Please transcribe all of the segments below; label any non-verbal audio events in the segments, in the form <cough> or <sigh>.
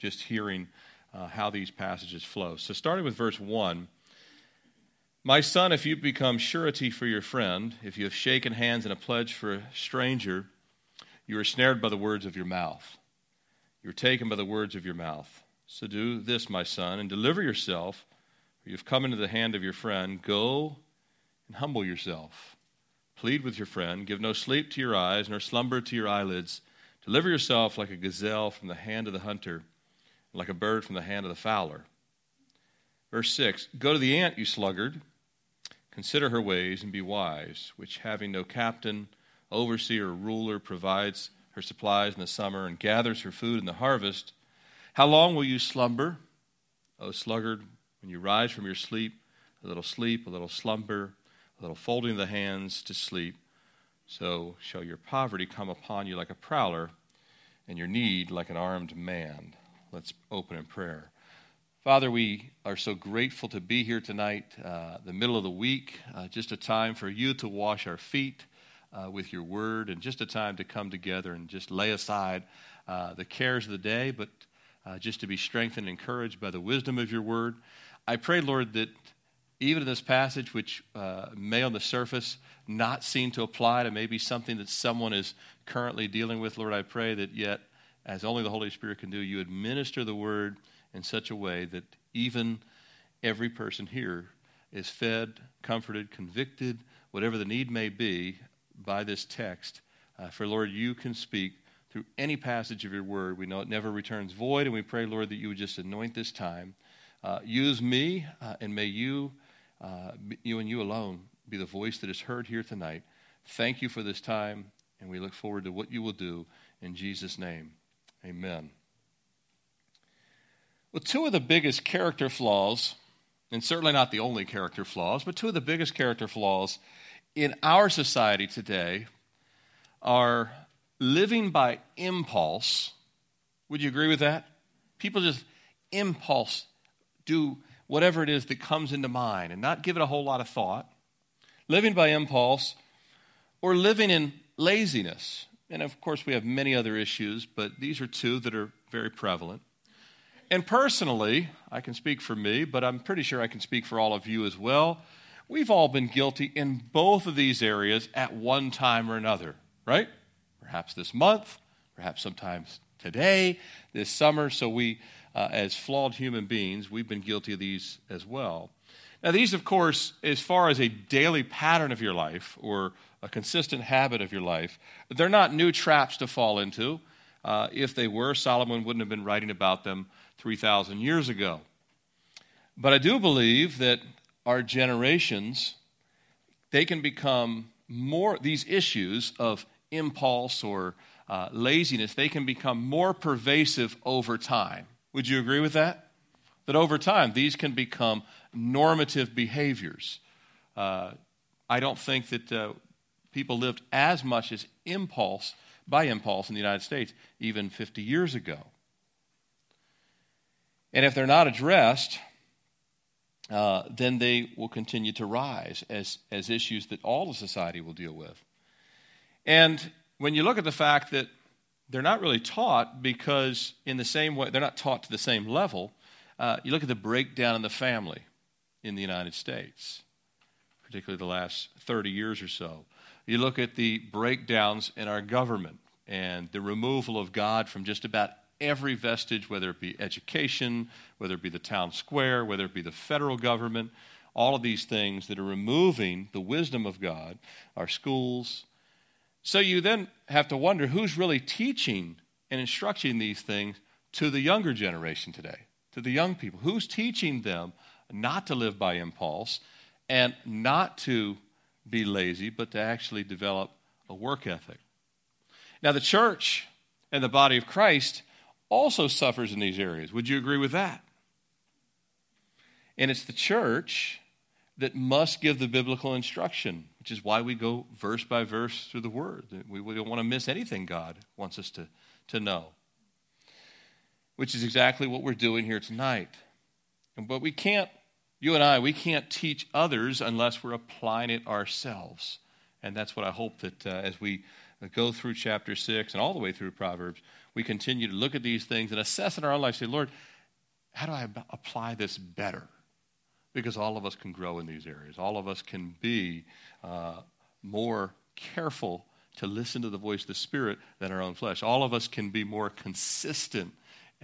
just hearing uh, how these passages flow. So, starting with verse 1 My son, if you become surety for your friend, if you have shaken hands in a pledge for a stranger, you are snared by the words of your mouth. You are taken by the words of your mouth. So, do this, my son, and deliver yourself, you have come into the hand of your friend. Go and humble yourself. Plead with your friend. Give no sleep to your eyes, nor slumber to your eyelids. Deliver yourself like a gazelle from the hand of the hunter like a bird from the hand of the fowler. Verse 6 Go to the ant, you sluggard. Consider her ways and be wise, which having no captain, overseer, or ruler, provides her supplies in the summer and gathers her food in the harvest. How long will you slumber, O sluggard, when you rise from your sleep? A little sleep, a little slumber, a little folding of the hands to sleep. So shall your poverty come upon you like a prowler, and your need like an armed man. Let's open in prayer. Father, we are so grateful to be here tonight, uh, the middle of the week, uh, just a time for you to wash our feet uh, with your word, and just a time to come together and just lay aside uh, the cares of the day, but uh, just to be strengthened and encouraged by the wisdom of your word. I pray, Lord, that even in this passage, which uh, may on the surface not seem to apply to maybe something that someone is currently dealing with, Lord, I pray that yet as only the Holy Spirit can do, you administer the word in such a way that even every person here is fed, comforted, convicted, whatever the need may be, by this text. Uh, for Lord, you can speak through any passage of your word. We know it never returns void, and we pray, Lord, that you would just anoint this time. Uh, use me, uh, and may you, uh, you and you alone, be the voice that is heard here tonight. Thank you for this time, and we look forward to what you will do in Jesus' name. Amen. Well, two of the biggest character flaws, and certainly not the only character flaws, but two of the biggest character flaws in our society today are living by impulse. Would you agree with that? People just impulse do whatever it is that comes into mind and not give it a whole lot of thought. Living by impulse or living in laziness. And of course, we have many other issues, but these are two that are very prevalent. And personally, I can speak for me, but I'm pretty sure I can speak for all of you as well. We've all been guilty in both of these areas at one time or another, right? Perhaps this month, perhaps sometimes today, this summer. So we, uh, as flawed human beings, we've been guilty of these as well. Now, these, of course, as far as a daily pattern of your life or a consistent habit of your life. They're not new traps to fall into. Uh, if they were, Solomon wouldn't have been writing about them 3,000 years ago. But I do believe that our generations, they can become more, these issues of impulse or uh, laziness, they can become more pervasive over time. Would you agree with that? That over time, these can become normative behaviors. Uh, I don't think that uh, people lived as much as impulse by impulse in the United States even 50 years ago. And if they're not addressed, uh, then they will continue to rise as, as issues that all of society will deal with. And when you look at the fact that they're not really taught because, in the same way, they're not taught to the same level, uh, you look at the breakdown in the family in the United States, particularly the last 30 years or so. You look at the breakdowns in our government and the removal of God from just about every vestige, whether it be education, whether it be the town square, whether it be the federal government, all of these things that are removing the wisdom of God, our schools. So you then have to wonder who's really teaching and instructing these things to the younger generation today, to the young people. Who's teaching them not to live by impulse and not to be lazy, but to actually develop a work ethic. Now, the church and the body of Christ also suffers in these areas. Would you agree with that? And it's the church that must give the biblical instruction, which is why we go verse by verse through the word. We, don't want to miss anything God wants us to, to know, which is exactly what we're doing here tonight. But we can't you and I, we can't teach others unless we're applying it ourselves. And that's what I hope that uh, as we go through chapter 6 and all the way through Proverbs, we continue to look at these things and assess in our own life, say, Lord, how do I apply this better? Because all of us can grow in these areas. All of us can be uh, more careful to listen to the voice of the Spirit than our own flesh. All of us can be more consistent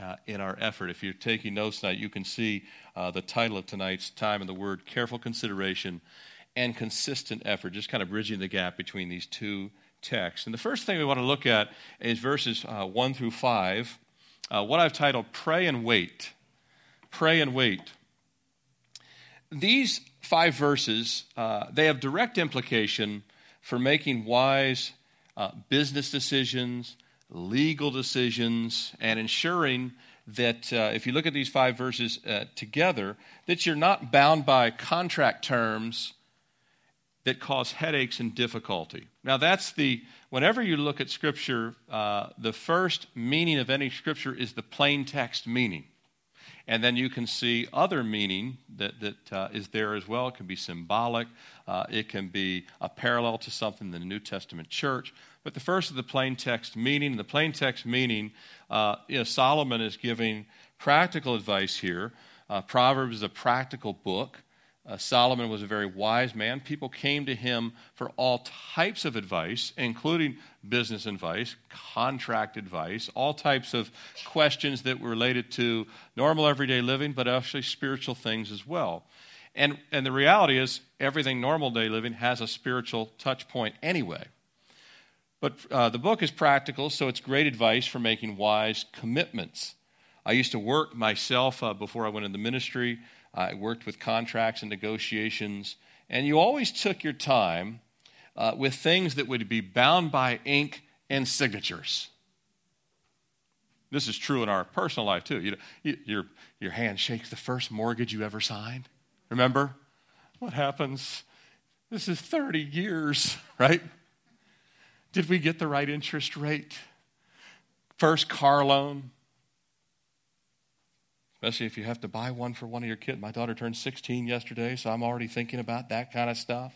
uh, in our effort. If you're taking notes tonight, you can see uh, the title of tonight's time and the word careful consideration and consistent effort, just kind of bridging the gap between these two texts. And the first thing we want to look at is verses uh, 1 through 5, uh, what I've titled Pray and Wait. Pray and Wait. These five verses, uh, they have direct implication for making wise uh, business decisions, legal decisions, and ensuring that uh, if you look at these five verses uh, together, that you're not bound by contract terms that cause headaches and difficulty. Now, that's the, whenever you look at Scripture, uh, the first meaning of any Scripture is the plain text meaning. And then you can see other meaning that, that uh, is there as well. It can be symbolic, uh, it can be a parallel to something in the New Testament church. But the first of the plain text meaning. The plain text meaning, uh, you know, Solomon is giving practical advice here. Uh, Proverbs is a practical book. Uh, Solomon was a very wise man. People came to him for all types of advice, including business advice, contract advice, all types of questions that were related to normal everyday living, but actually spiritual things as well. And, and the reality is, everything normal day living has a spiritual touch point anyway. But uh, the book is practical, so it's great advice for making wise commitments. I used to work myself uh, before I went into ministry. I worked with contracts and negotiations, and you always took your time uh, with things that would be bound by ink and signatures. This is true in our personal life too. You, you, your, your hand shakes the first mortgage you ever signed. Remember? What happens? This is 30 years, <laughs> right? Did we get the right interest rate? First car loan, especially if you have to buy one for one of your kids. My daughter turned 16 yesterday, so I'm already thinking about that kind of stuff.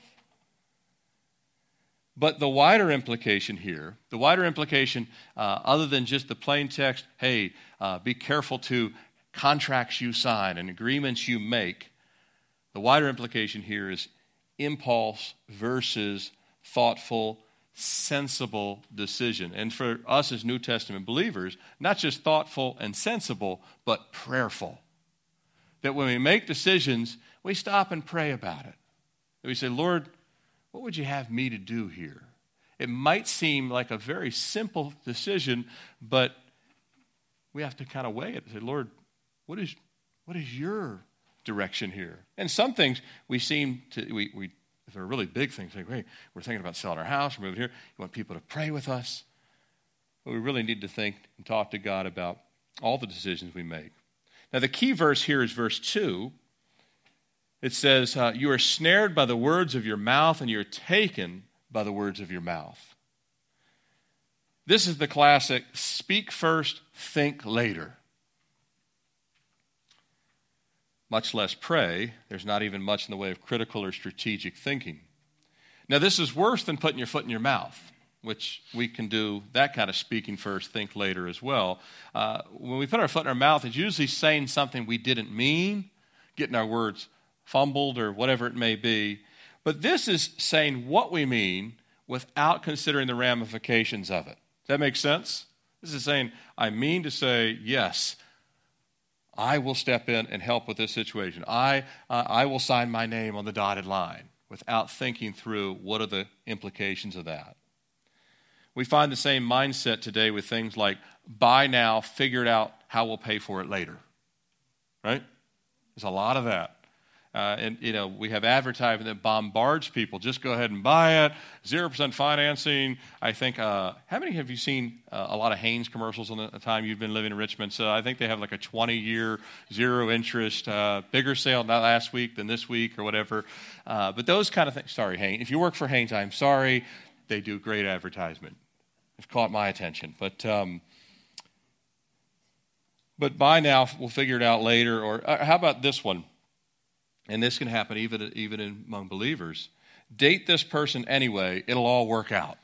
But the wider implication here, the wider implication, uh, other than just the plain text, hey, uh, be careful to contracts you sign and agreements you make, the wider implication here is impulse versus thoughtful sensible decision. And for us as New Testament believers, not just thoughtful and sensible, but prayerful. That when we make decisions, we stop and pray about it. We say, Lord, what would you have me to do here? It might seem like a very simple decision, but we have to kind of weigh it and say, Lord, what is, what is your direction here? And some things we seem to, we, we if they're really big things, like, hey, we're thinking about selling our house, we're moving here, you want people to pray with us. But we really need to think and talk to God about all the decisions we make. Now, the key verse here is verse 2. It says, uh, You are snared by the words of your mouth, and you're taken by the words of your mouth. This is the classic speak first, think later. Much less pray. There's not even much in the way of critical or strategic thinking. Now, this is worse than putting your foot in your mouth, which we can do that kind of speaking first, think later as well. Uh, when we put our foot in our mouth, it's usually saying something we didn't mean, getting our words fumbled or whatever it may be. But this is saying what we mean without considering the ramifications of it. Does that make sense? This is saying, I mean to say, yes, I will step in and help with this situation. I, uh, I will sign my name on the dotted line without thinking through what are the implications of that. We find the same mindset today with things like buy now, figure it out how we'll pay for it later. Right? There's a lot of that. Uh, and you know we have advertising that bombards people. Just go ahead and buy it. Zero percent financing. I think. Uh, how many have you seen uh, a lot of Haynes commercials in the time you've been living in Richmond? So I think they have like a 20-year zero interest, uh, bigger sale not last week than this week or whatever. Uh, but those kind of things. Sorry, Haynes. If you work for Haynes, I'm sorry. They do great advertisement. It's caught my attention, but. Um, but buy now, we'll figure it out later. Or uh, how about this one? And this can happen even, even among believers, date this person anyway, it'll all work out.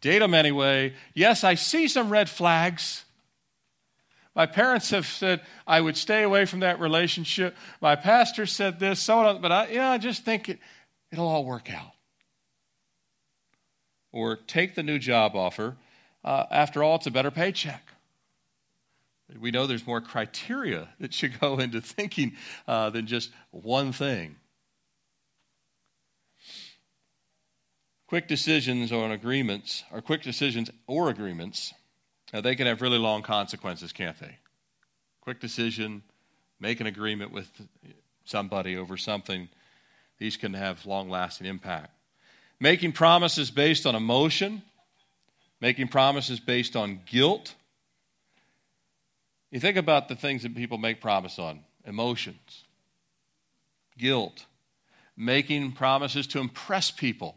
date them anyway. Yes, I see some red flags. My parents have said I would stay away from that relationship. My pastor said this, so on, but I, yeah, I just think it, it'll all work out. Or take the new job offer. Uh, after all, it's a better paycheck. We know there's more criteria that should go into thinking uh, than just one thing. Quick decisions on agreements, or quick decisions or agreements, uh, they can have really long consequences, can't they? Quick decision, make an agreement with somebody over something, these can have long lasting impact. Making promises based on emotion, making promises based on guilt. You think about the things that people make promise on emotions, guilt, making promises to impress people.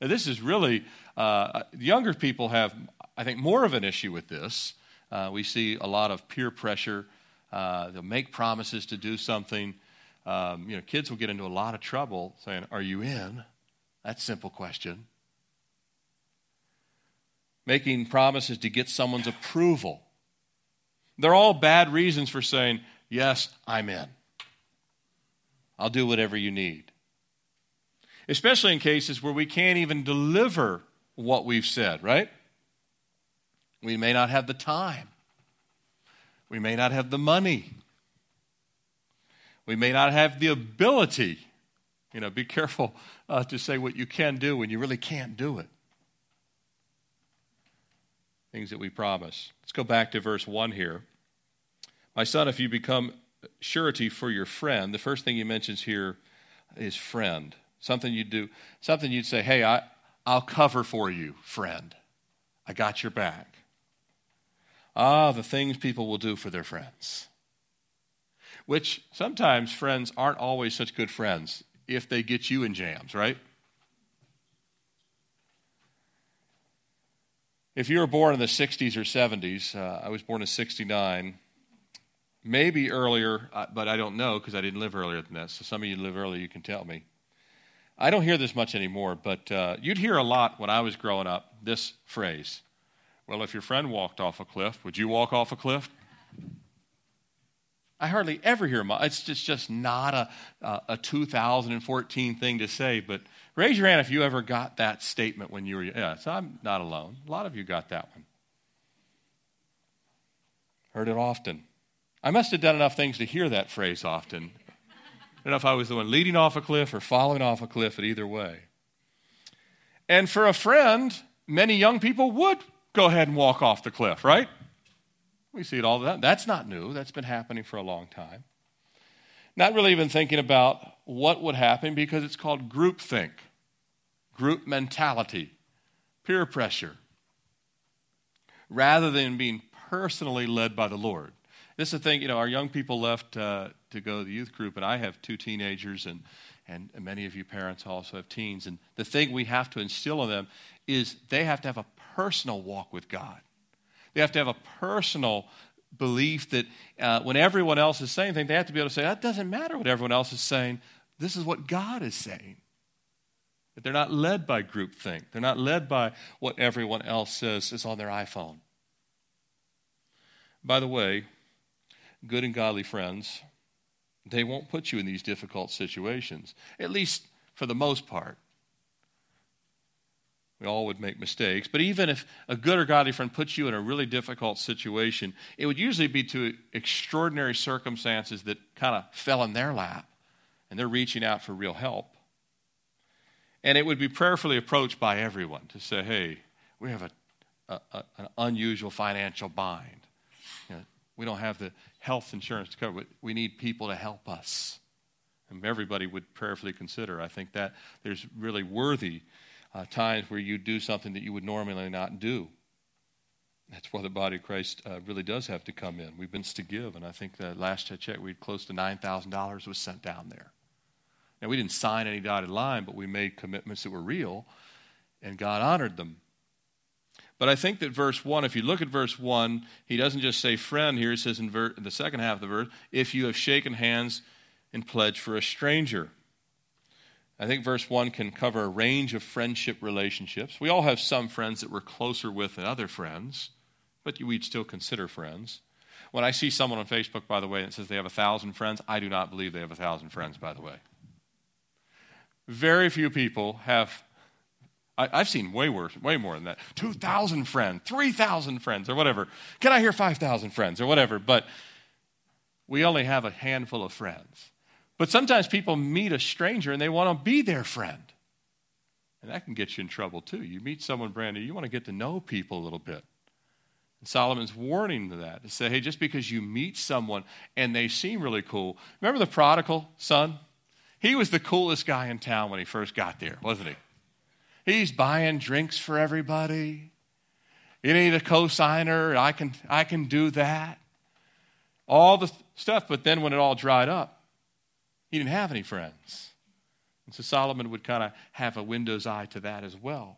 Now, this is really, uh, younger people have, I think, more of an issue with this. Uh, we see a lot of peer pressure. Uh, they'll make promises to do something. Um, you know, kids will get into a lot of trouble saying, Are you in? That's simple question. Making promises to get someone's approval. They're all bad reasons for saying, Yes, I'm in. I'll do whatever you need especially in cases where we can't even deliver what we've said, right? We may not have the time. We may not have the money. We may not have the ability. You know, be careful uh, to say what you can do when you really can't do it. Things that we promise. Let's go back to verse 1 here. My son, if you become surety for your friend, the first thing he mentions here is friend. Something you'd do, something you'd say, hey, I, I'll cover for you, friend. I got your back. Ah, the things people will do for their friends. Which sometimes friends aren't always such good friends if they get you in jams, right? If you were born in the 60s or 70s, uh, I was born in 69, maybe earlier, uh, but I don't know because I didn't live earlier than that. So some of you live earlier, you can tell me. I don't hear this much anymore, but uh, you'd hear a lot when I was growing up this phrase Well, if your friend walked off a cliff, would you walk off a cliff? I hardly ever hear it's just, just not a, a 2014 thing to say, but raise your hand if you ever got that statement when you were, yeah, so I'm not alone. A lot of you got that one. Heard it often. I must have done enough things to hear that phrase often I don't know if I was the one leading off a cliff or falling off a cliff, but either way. And for a friend, many young people would go ahead and walk off the cliff, right? We see it all the time. That's not new, that's been happening for a long time. Not really even thinking about what would happen because it's called groupthink, group mentality, peer pressure, rather than being personally led by the Lord. This is the thing, you know, our young people left uh, to go to the youth group, and I have two teenagers, and, and many of you parents also have teens. And the thing we have to instill in them is they have to have a personal walk with God. They have to have a personal belief that uh, when everyone else is saying things, they have to be able to say, that doesn't matter what everyone else is saying. This is what God is saying. That they're not led by groupthink. They're not led by what everyone else says is on their iPhone. By the way, good and godly friends, they won't put you in these difficult situations, at least for the most part. We all would make mistakes, but even if a good or godly friend puts you in a really difficult situation, it would usually be to extraordinary circumstances that kind of fell in their lap and they're reaching out for real help. And it would be prayerfully approached by everyone to say, hey, we have a, a, a an unusual financial bind. You know, we don't have the health insurance to cover it. We need people to help us. And everybody would prayerfully consider. I think that there's really worthy uh, times where you do something that you would normally not do. That's where the body of Christ uh, really does have to come in. We've been to give, and I think the last I checked, we had close to $9,000 was sent down there. Now, we didn't sign any dotted line, but we made commitments that were real, and God honored them. But I think that verse 1, if you look at verse 1, he doesn't just say friend here. He says in, ver- in the second half of the verse, if you have shaken hands and pledged for a stranger. I think verse 1 can cover a range of friendship relationships. We all have some friends that we're closer with than other friends, but we'd still consider friends. When I see someone on Facebook, by the way, that says they have a thousand friends, I do not believe they have a thousand friends, by the way. Very few people have, I, have seen way worse, way more than that 2,000 friends, 3,000 friends, or whatever. Can I hear 5,000 friends, or whatever? But we only have a handful of friends. But sometimes people meet a stranger and they want to be their friend. And that can get you in trouble too. You meet someone brand new, you want to get to know people a little bit. And Solomon's warning to that to say, hey, just because you meet someone and they seem really cool. Remember the prodigal son? He was the coolest guy in town when he first got there, wasn't he? He's buying drinks for everybody. You need a cosigner. I can, I can do that. All the stuff. But then when it all dried up, he didn't have any friends. And so Solomon would kind of have a window's eye to that as well.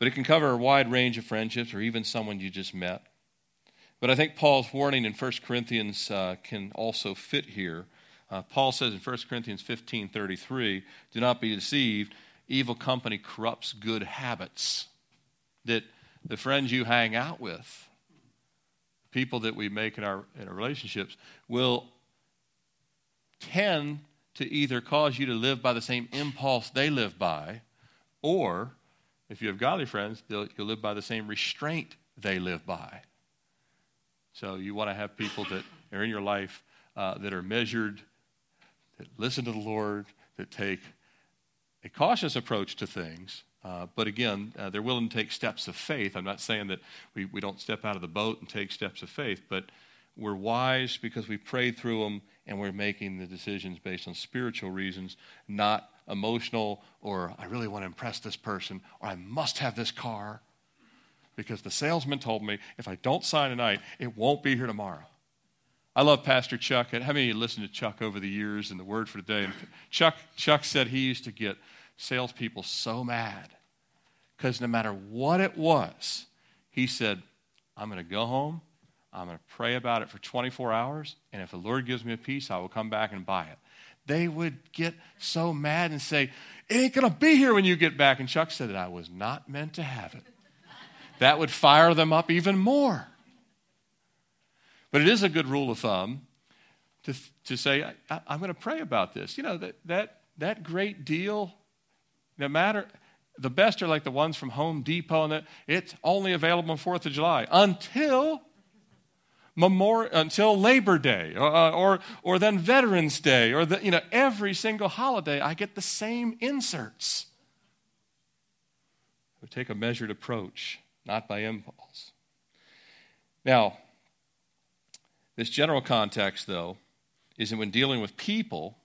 But it can cover a wide range of friendships or even someone you just met. But I think Paul's warning in 1 Corinthians uh, can also fit here. Uh, Paul says in 1 Corinthians 15 33, do not be deceived. Evil company corrupts good habits. That the friends you hang out with, people that we make in our, in our relationships, will tend to either cause you to live by the same impulse they live by, or if you have godly friends, you'll live by the same restraint they live by. So you want to have people that are in your life uh, that are measured, that listen to the Lord, that take a cautious approach to things. Uh, but again, uh, they're willing to take steps of faith. I'm not saying that we, we don't step out of the boat and take steps of faith, but we're wise because we prayed through them and we're making the decisions based on spiritual reasons, not emotional or I really want to impress this person or I must have this car because the salesman told me if I don't sign tonight, it won't be here tomorrow. I love Pastor Chuck. How many of you listened to Chuck over the years and the word for today? And Chuck, Chuck said he used to get salespeople so mad because no matter what it was, he said, I'm going to go home I'm going to pray about it for 24 hours, and if the Lord gives me a peace, I will come back and buy it. They would get so mad and say, It ain't going to be here when you get back. And Chuck said that I was not meant to have it. That would fire them up even more. But it is a good rule of thumb to, to say, I, am going to pray about this. You know, that, that, that great deal, no matter, the best are like the ones from Home Depot, and it's only available on 4th of July until memorial, until Labor Day or, uh, or, or then Veterans Day or the, you know, every single holiday, I get the same inserts. We take a measured approach, not by impulse. Now, this general context, though, is that when dealing with people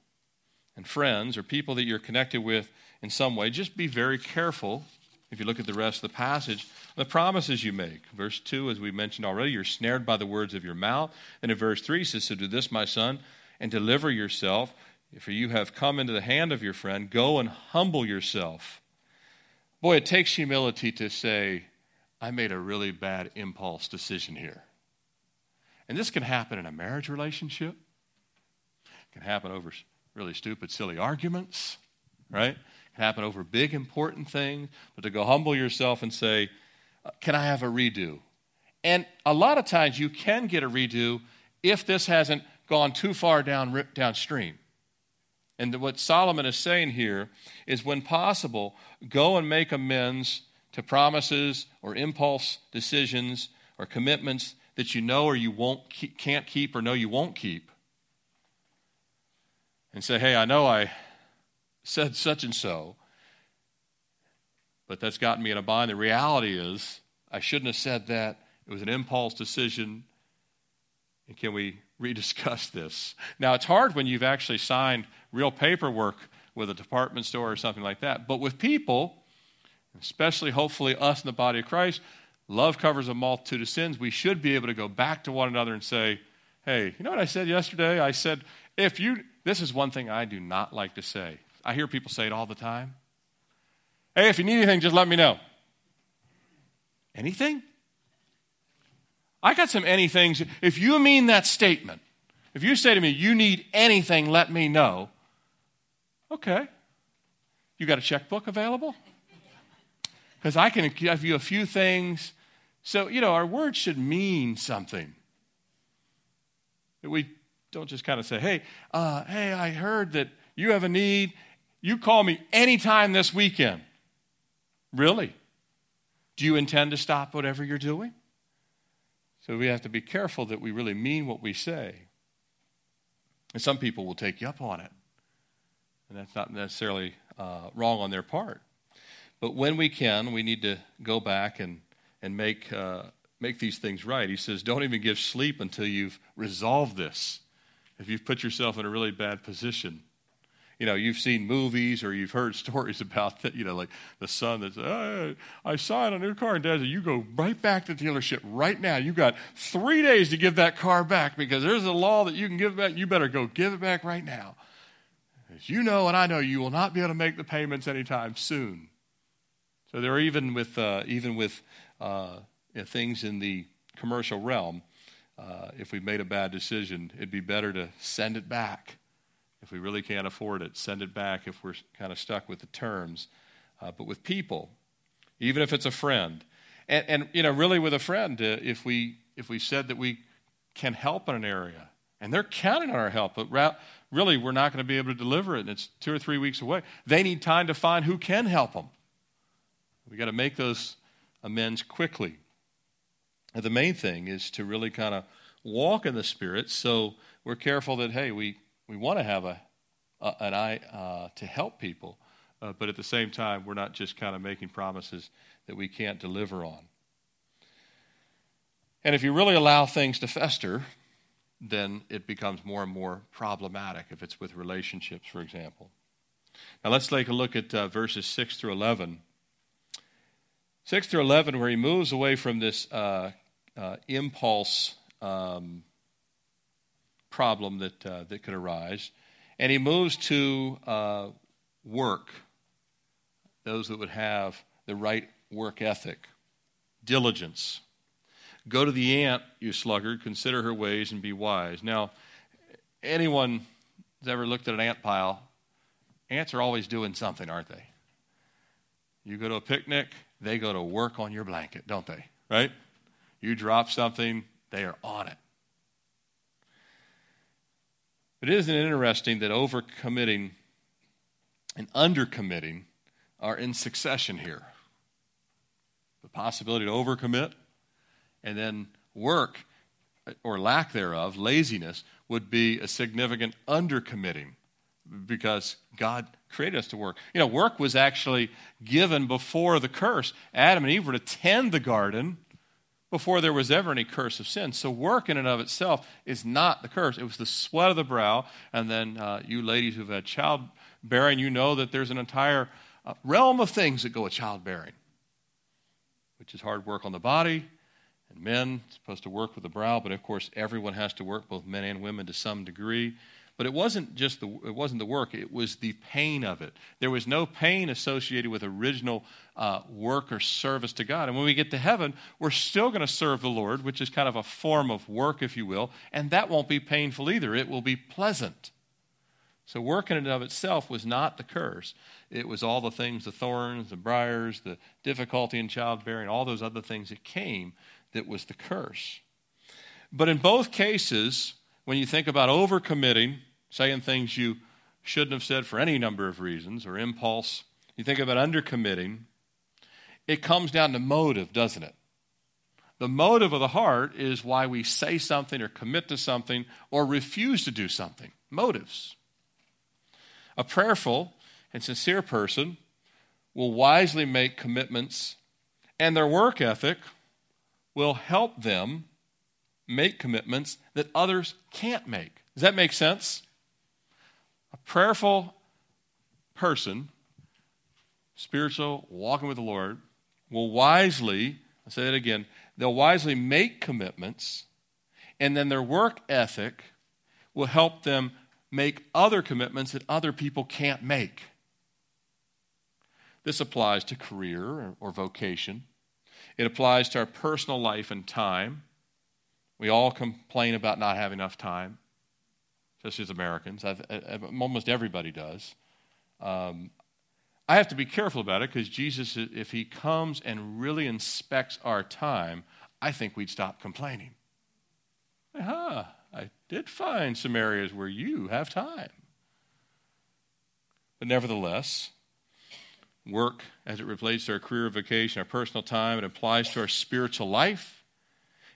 and friends or people that you're connected with in some way, just be very careful if you look at the rest of the passage, the promises you make. Verse 2, as we mentioned already, you're snared by the words of your mouth. And in verse 3 says, So do this, my son, and deliver yourself. For you have come into the hand of your friend, go and humble yourself. Boy, it takes humility to say, I made a really bad impulse decision here. And this can happen in a marriage relationship. It can happen over really stupid, silly arguments, right? Happen over big, important things, but to go humble yourself and say, uh, Can I have a redo? And a lot of times you can get a redo if this hasn't gone too far down, downstream. And what Solomon is saying here is when possible, go and make amends to promises or impulse decisions or commitments that you know or you won't can't keep or know you won't keep. And say, hey, I know I said such and so, but that's gotten me in a bind. The reality is, I shouldn't have said that. It was an impulse decision. And can we <laughs> rediscuss this? Now, it's hard when you've actually signed real paperwork with a department store or something like that. But with people, especially hopefully us in the body of Christ, love covers a multitude of sins. We should be able to go back to one another and say, hey, you know what I said yesterday? I said, if you, this is one thing I do not like to say. I hear people say it all the time. Hey, if you need anything, just let me know. Anything? I got some anythings. If you mean that statement, if you say to me, you need anything, let me know, Okay. You got a checkbook available? Because I can give you a few things. So, you know, our words should mean something. We don't just kind of say, hey, uh, hey, I heard that you have a need. You call me anytime this weekend. Really? Do you intend to stop whatever you're doing? So we have to be careful that we really mean what we say. And some people will take you up on it. And that's not necessarily uh, wrong on their part. But when we can, we need to go back and, and make, uh, make these things right. He says, don't even give sleep until you've resolved this. If you've put yourself in a really bad position, you know, you've seen movies or you've heard <laughs> stories about that, you know, like the son that's, oh, I saw it on a new car, and dad said, you go right back to the dealership right now. You've got three days to give that car back because there's a law that you can give back. You better go give it back right now. As you know and I know, you will not be able to make the payments anytime soon. So there are even with, uh, even with uh, you know, things in the commercial realm, uh, if we've made a bad decision, it'd be better to send it back if we really can't afford it, send it back if we're kind of stuck with the terms. Uh, but with people, even if it's a friend, and, and you know, really with a friend, uh, if we if we said that we can help in an area, and they're counting on our help, but ra- really we're not going to be able to deliver it, and it's two or three weeks away. They need time to find who can help them. We got to make those amends quickly. And the main thing is to really kind of walk in the Spirit, so we're careful that hey, we we want to have a, a an eye uh, to help people, uh, but at the same time, we're not just kind of making promises that we can't deliver on. And if you really allow things to fester, then it becomes more and more problematic if it's with relationships, for example. Now let's take a look at uh, verses 6 through 11. 6 through 11, where he moves away from this uh, uh, impulse um, problem that, uh, that could arise. And he moves to uh, work, those that would have the right work ethic, diligence. Go to the ant, you sluggard, consider her ways and be wise. Now, anyone has ever looked at an ant pile, ants are always doing something, aren't they? You go to a picnic, they go to work on your blanket, don't they? Right? You drop something, they are on it. But isn't it interesting that overcommitting and undercommitting are in succession here? The possibility to overcommit and then work or lack thereof, laziness, would be a significant undercommitting because God created us to work. You know, work was actually given before the curse. Adam and Eve were to tend the garden before there was ever any curse of sin. So, work in and of itself is not the curse. It was the sweat of the brow. And then, uh, you ladies who've had childbearing, you know that there's an entire uh, realm of things that go with childbearing, which is hard work on the body. And men supposed to work with the brow, but of course, everyone has to work, both men and women, to some degree. But it wasn't just the, it wasn't the work, it was the pain of it. There was no pain associated with original uh, work or service to God. And when we get to heaven, we're still going to serve the Lord, which is kind of a form of work, if you will, and that won't be painful either. It will be pleasant. So, work in and of itself was not the curse. It was all the things the thorns, the briars, the difficulty in childbearing, all those other things that came that was the curse. But in both cases, when you think about overcommitting, saying things you shouldn't have said for any number of reasons or impulse. You think about undercommitting. It comes down to motive, doesn't it? The motive of the heart is why we say something or commit to something or refuse to do something. Motives. A prayerful and sincere person will wisely make commitments, and their work ethic will help them make commitments that others can't make. Does that make sense? A prayerful person, spiritual, walking with the Lord, will wisely, I'll say that again, they'll wisely make commitments, and then their work ethic will help them make other commitments that other people can't make. This applies to career or, or vocation. It applies to our personal life and time. We all complain about not having enough time especially as Americans. I've, I've, almost everybody does. Um, I have to be careful about it because Jesus, if he comes and really inspects our time, I think we'd stop complaining. Aha, I did find some areas where you have time. But nevertheless, work as it relates to our career vocation, our personal time, it applies to our spiritual life,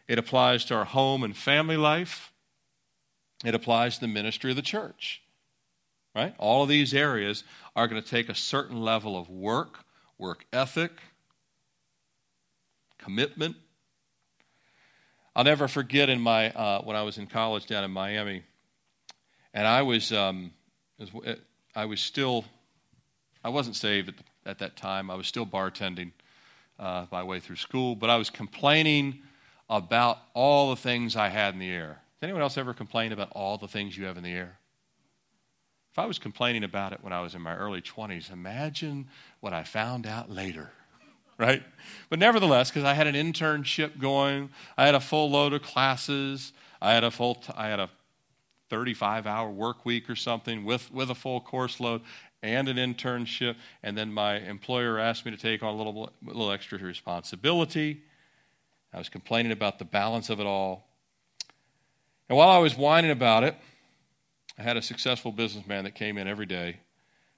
it applies to our home and family life, it applies to the ministry of the church. Right? All of these areas are going to take a certain level of work, work ethic, commitment. I'll never forget in my uh, when I was in college down in Miami, and I was um, I was still I wasn't saved at, the, at that time. I was still bartending uh, my way through school, but I was complaining about all the things I had in the air. Anyone else ever complained about all the things you have in the air? If I was complaining about it when I was in my early 20s, imagine what I found out later, <laughs> right? But nevertheless, because I had an internship going, I had a full load of classes, I had a full, t- I had a 35 hour work week or something with, with a full course load and an internship, and then my employer asked me to take on a little, little extra responsibility. I was complaining about the balance of it all. And while I was whining about it, I had a successful businessman that came in every day,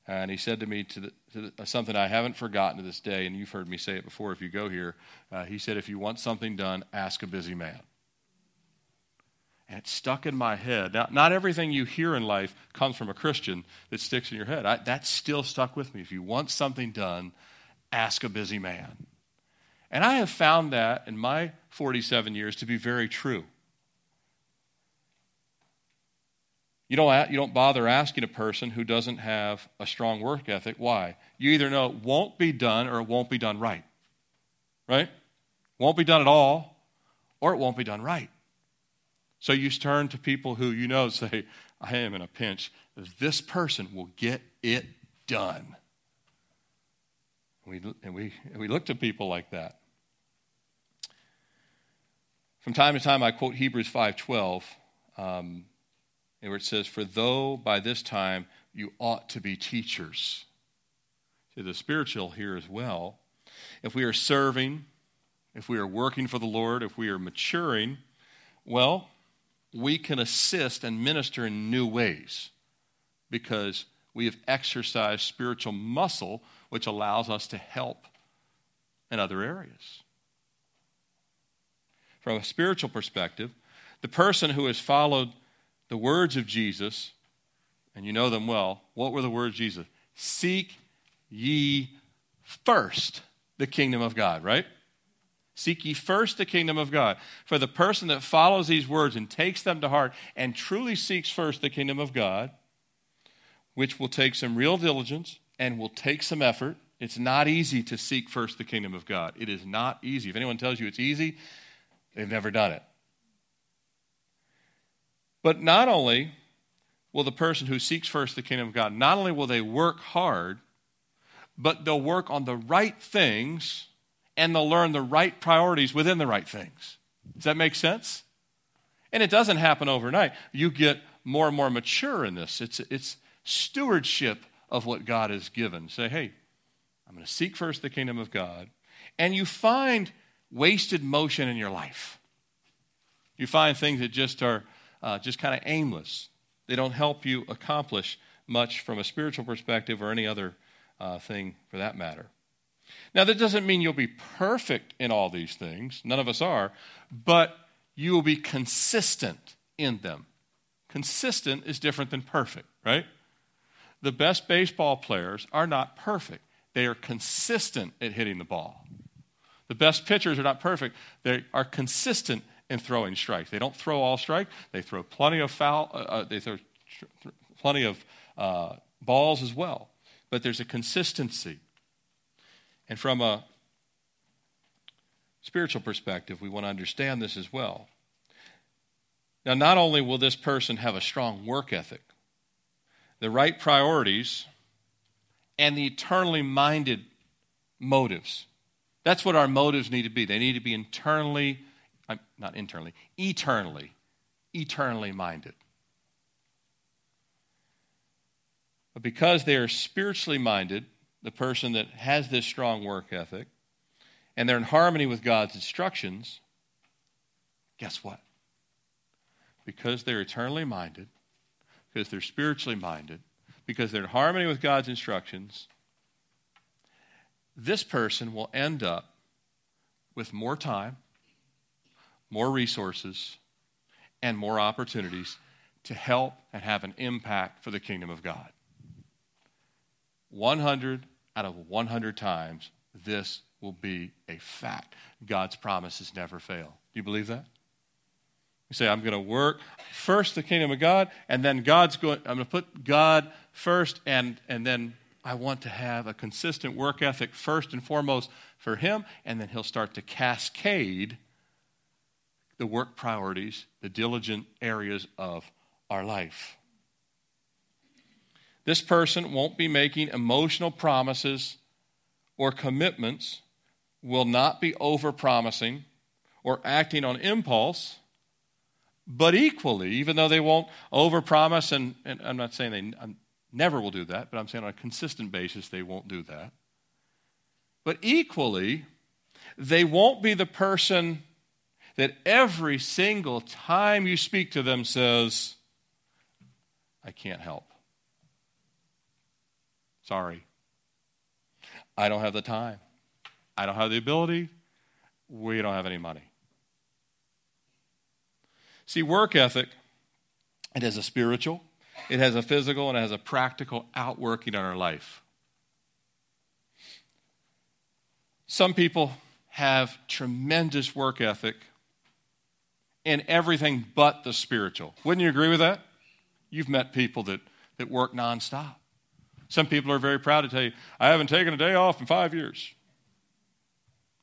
and he said to me to, the, to the, something I haven't forgotten to this day, and you've heard me say it before if you go here. Uh, he said, If you want something done, ask a busy man. And it stuck in my head. Now, not everything you hear in life comes from a Christian that sticks in your head. I, that still stuck with me. If you want something done, ask a busy man. And I have found that in my 47 years to be very true. You don't, you don't bother asking a person who doesn't have a strong work ethic. Why? You either know it won't be done or it won't be done right. Right? Won't be done at all or it won't be done right. So you turn to people who you know <laughs> say, I am in a pinch. This person will get it done. We, and we, and we look to people like that. From time to time, I quote Hebrews 5.12. Um, where it says, For though by this time you ought to be teachers. See, the spiritual here as well. If we are serving, if we are working for the Lord, if we are maturing, well, we can assist and minister in new ways because we have exercised spiritual muscle, which allows us to help in other areas. From a spiritual perspective, the person who has followed the words of Jesus, and you know them well. What were the words of Jesus? Seek ye first the kingdom of God, right? Seek ye first the kingdom of God. For the person that follows these words and takes them to heart and truly seeks first the kingdom of God, which will take some real diligence and will take some effort. It's not easy to seek first the kingdom of God. It is not easy. If anyone tells you it's easy, they've never done it. But not only will the person who seeks first the kingdom of God, not only will they work hard, but they'll work on the right things and they'll learn the right priorities within the right things. Does that make sense? And it doesn't happen overnight. You get more and more mature in this. It's, it's stewardship of what God has given. Say, hey, I'm going to seek first the kingdom of God. And you find wasted motion in your life. You find things that just are uh, just kind of aimless. They don't help you accomplish much from a spiritual perspective or any other uh, thing for that matter. Now, that doesn't mean you'll be perfect in all these things. None of us are. But you will be consistent in them. Consistent is different than perfect, right? The best baseball players are not perfect, they are consistent at hitting the ball. The best pitchers are not perfect, they are consistent in throwing strikes. They don't throw all strikes. They throw plenty of foul. Uh, uh they throw plenty of uh, balls as well. But there's a consistency. And from a spiritual perspective, we want to understand this as well. Now, not only will this person have a strong work ethic, the right priorities, and the eternally minded motives. That's what our motives need to be. They need to be internally not internally, eternally, eternally minded. But because they are spiritually minded, the person that has this strong work ethic, and they're in harmony with God's instructions, guess what? Because they're eternally minded, because they're spiritually minded, because they're in harmony with God's instructions, this person will end up with more time, more resources, and more opportunities to help and have an impact for the kingdom of God. 100 out of 100 times, this will be a fact. God's promises never fail. Do you believe that? You say, I'm going to work first the kingdom of God, and then God's going, I'm going to put God first, and, and then I want to have a consistent work ethic first and foremost for Him, and then He'll start to cascade the work priorities, the diligent areas of our life. This person won't be making emotional promises or commitments, will not be over promising or acting on impulse, but equally, even though they won't over promise, and, and, I'm not saying they I'm, never will do that, but I'm saying on a consistent basis they won't do that. But equally, they won't be the person that every single time you speak to them says, I can't help. Sorry. I don't have the time. I don't have the ability. We don't have any money. See, work ethic, it has a spiritual, it has a physical, and it has a practical outworking on our life. Some people have tremendous work ethic in everything but the spiritual. Wouldn't you agree with that? You've met people that, that work nonstop. Some people are very proud to tell you, I haven't taken a day off in five years.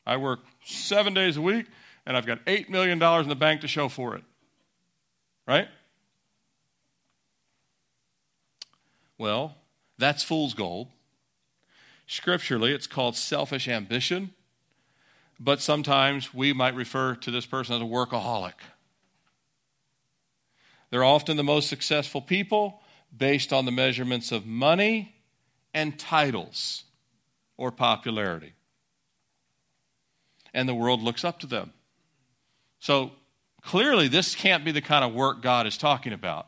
I work seven days a week, and I've got $8 million in the bank to show for it. Right? Well, that's fool's gold. Scripturally, it's called selfish ambition, but sometimes we might refer to this person as a workaholic. They're often the most successful people based on the measurements of money and titles or popularity. And the world looks up to them. So clearly, this can't be the kind of work God is talking about.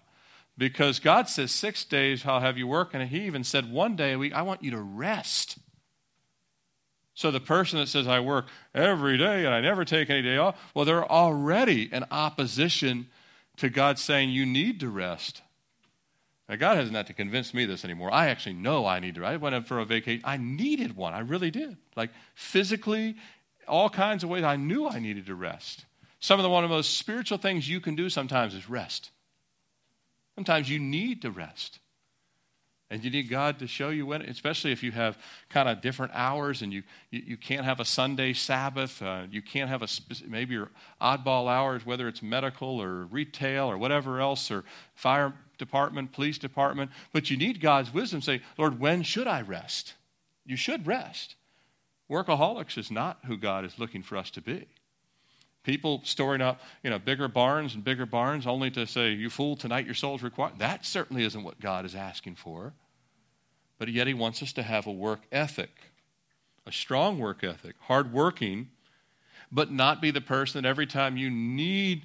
Because God says, Six days I'll have you work, and He even said, One day a week, I want you to rest. So the person that says, I work every day and I never take any day off, well, they're already in opposition to God saying, You need to rest. Now, God hasn't had to convince me this anymore. I actually know I need to. I went up for a vacation. I needed one. I really did. Like physically, all kinds of ways. I knew I needed to rest. Some of the one of the most spiritual things you can do sometimes is rest. Sometimes you need to rest. And you need God to show you when, especially if you have kind of different hours and you, you, you can't have a Sunday Sabbath. Uh, you can't have a maybe your oddball hours, whether it's medical or retail or whatever else, or fire department, police department. But you need God's wisdom. Say, Lord, when should I rest? You should rest. Workaholics is not who God is looking for us to be. People storing up, you know, bigger barns and bigger barns only to say, you fool, tonight your soul's required. That certainly isn't what God is asking for. But yet he wants us to have a work ethic, a strong work ethic, hard working, but not be the person that every time you need,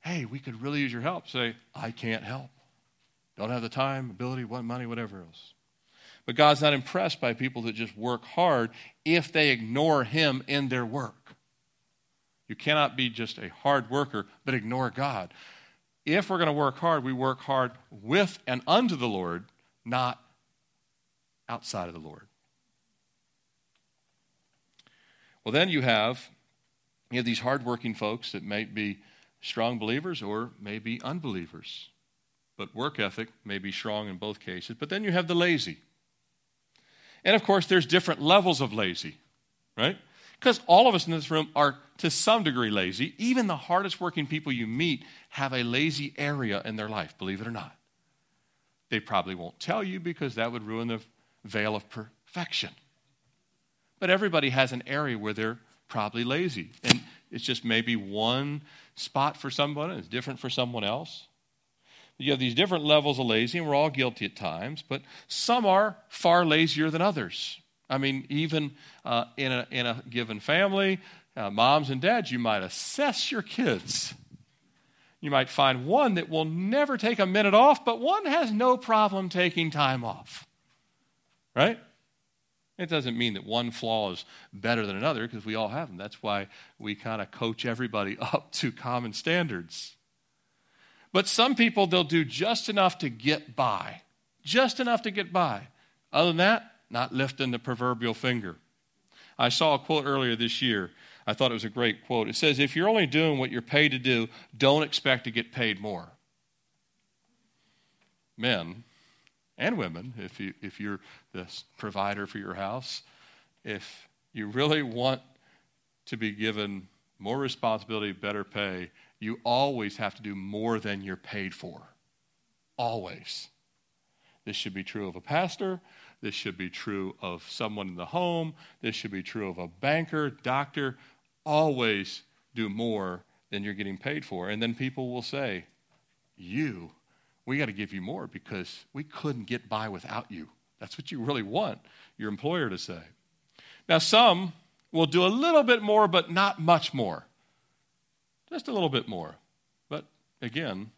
hey, we could really use your help, say, I can't help. Don't have the time, ability, money, whatever else. But God's not impressed by people that just work hard if they ignore Him in their work. You cannot be just a hard worker, but ignore God. If we're going to work hard, we work hard with and unto the Lord, not outside of the Lord. Well, then you have you have these hardworking folks that may be strong believers or may be unbelievers. But work ethic may be strong in both cases. But then you have the lazy. And of course, there's different levels of lazy, right? Because all of us in this room are to some degree lazy. Even the hardest working people you meet have a lazy area in their life, believe it or not. They probably won't tell you because that would ruin the veil of perfection. But everybody has an area where they're probably lazy. And it's just maybe one spot for someone and it's different for someone else. you have these different levels of lazy, and we're all guilty at times, but some are far lazier than others. I mean, even uh, in, a, in a given family, uh, moms and dads, you might assess your kids. You might find one that will never take a minute off, but one has no problem taking time off. Right? It doesn't mean that one flaw is better than another because we all have them. That's why we kind of coach everybody <laughs> up to common standards. But some people, they'll do just enough to get by, just enough to get by. Other than that, not lifting the proverbial finger. I saw a quote earlier this year. I thought it was a great quote. It says, If you're only doing what you're paid to do, don't expect to get paid more. Men, and women, if, you, if you're the provider for your house, if you really want to be given more responsibility, better pay, you always have to do more than you're paid for. Always. This should be true of a pastor. This should be true of someone in the home. This should be true of a banker, doctor. Always do more than you're getting paid for. And then people will say, You we got to give you more because we couldn't get by without you. That's what you really want your employer to say. Now, some will do a little bit more, but not much more. Just a little bit more. But again,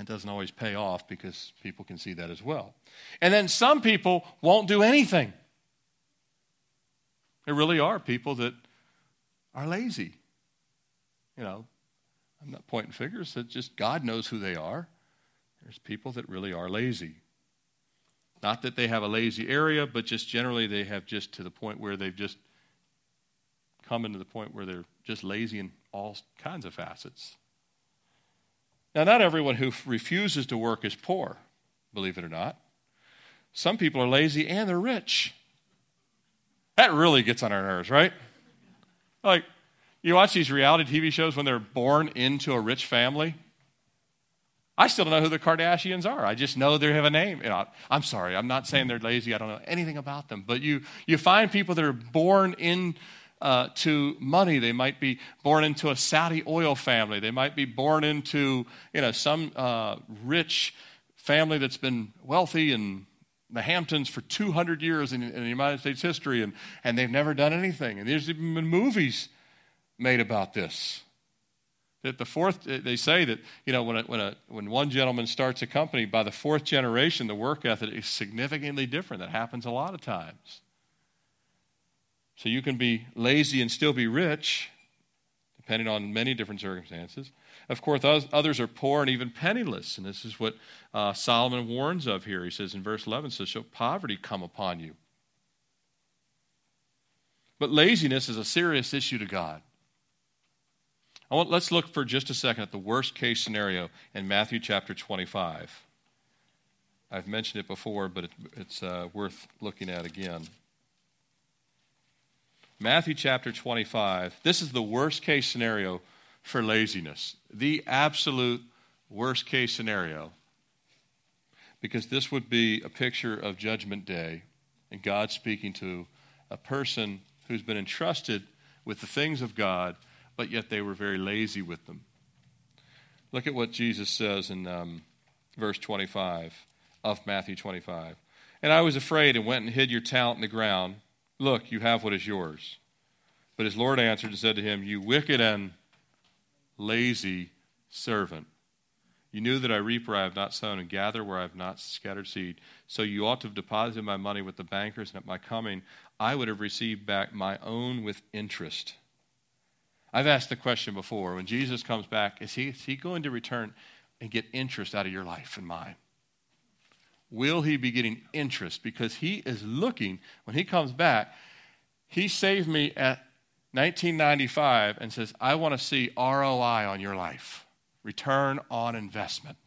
it doesn't always pay off because people can see that as well. And then some people won't do anything. There really are people that are lazy. You know, I'm not pointing fingers, that just God knows who they are. There's people that really are lazy. Not that they have a lazy area, but just generally they have just to the point where they've just come into the point where they're just lazy in all kinds of facets. Now, not everyone who refuses to work is poor, believe it or not. Some people are lazy and they're rich. That really gets on our nerves, right? Like, you watch these reality TV shows when they're born into a rich family I still don't know who the Kardashians are. I just know they have a name. You know, I'm sorry, I'm not saying they're lazy. I don't know anything about them. But you, you find people that are born in uh, to money. They might be born into a Saudi oil family. They might be born into you know some uh, rich family that's been wealthy in the Hamptons for 200 years in, in, the United States history, and, and they've never done anything. And there's even been movies made about this. That the fourth, they say that, you know, when, a, when, a, when one gentleman starts a company, by the fourth generation, the work ethic is significantly different. That happens a lot of times. So you can be lazy and still be rich, depending on many different circumstances. Of course, others are poor and even penniless. And this is what uh, Solomon warns of here. He says in verse 11, says, Shall poverty come upon you? But laziness is a serious issue to God. Want, let's look for just a second at the worst case scenario in Matthew chapter 25. I've mentioned it before, but it, it's uh, worth looking at again. Matthew chapter 25. This is the worst case scenario for laziness. The absolute worst case scenario. Because this would be a picture of Judgment Day and God speaking to a person who's been entrusted with the things of God but yet they were very lazy with them. Look at what Jesus says in um, verse 25 of Matthew 25. And I was afraid and went and hid your talent in the ground. Look, you have what is yours. But his Lord answered and said to him, You wicked and lazy servant. You knew that I reap where I have not sown and gather where I have not scattered seed. So you ought to have deposited my money with the bankers, and at my coming I would have received back my own with interest. I've asked the question before when Jesus comes back, is he, is he going to return and get interest out of your life and mine? Will he be getting interest? Because he is looking, when he comes back, he saved me at 1995 and says, I want to see ROI on your life, return on investment.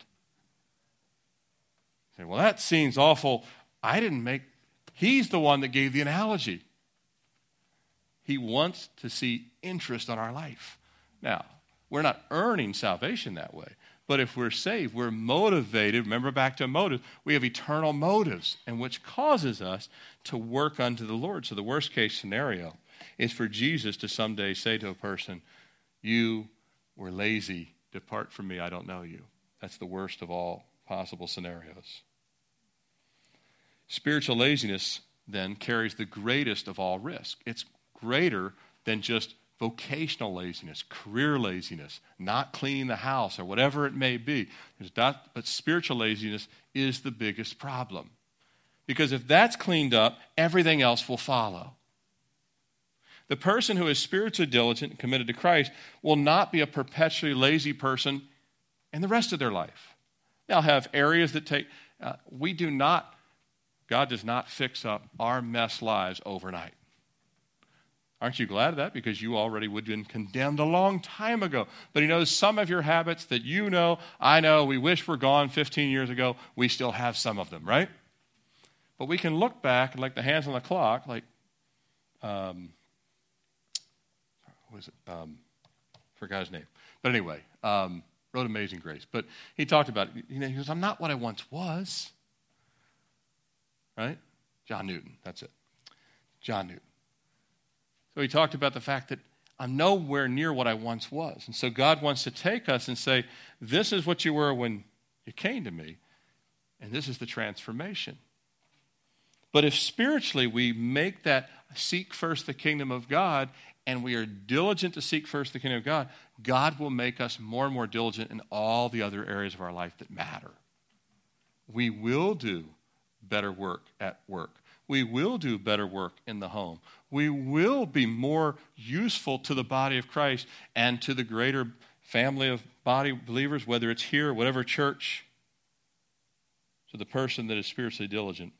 say, well, that seems awful. I didn't make, he's the one that gave the analogy. He wants to see interest on our life. Now, we're not earning salvation that way. But if we're saved, we're motivated. Remember back to motive. We have eternal motives, and which causes us to work unto the Lord. So the worst case scenario is for Jesus to someday say to a person, You were lazy. Depart from me. I don't know you. That's the worst of all possible scenarios. Spiritual laziness then carries the greatest of all risk. It's greater than just vocational laziness, career laziness, not cleaning the house, or whatever it may be. Not, but spiritual laziness is the biggest problem. Because if that's cleaned up, everything else will follow. The person who is spiritually diligent and committed to Christ will not be a perpetually lazy person in the rest of their life. They'll have areas that take, uh, we do not, God does not fix up our mess lives overnight. Aren't you glad of that? Because you already would have been condemned a long time ago. But he knows some of your habits that you know, I know, we wish were gone 15 years ago. We still have some of them, right? But we can look back like the hands on the clock, like, um, what was it? Um, forgot his name. But anyway, um, wrote Amazing Grace. But he talked about, you know, he goes, I'm not what I once was. Right? John Newton, that's it. John Newton. So he talked about the fact that I'm nowhere near what I once was. And so God wants to take us and say, This is what you were when you came to me, and this is the transformation. But if spiritually we make that seek first the kingdom of God and we are diligent to seek first the kingdom of God, God will make us more and more diligent in all the other areas of our life that matter. We will do better work at work. We will do better work in the home we will be more useful to the body of Christ and to the greater family of body believers, whether it's here whatever church. So the person that is spiritually diligent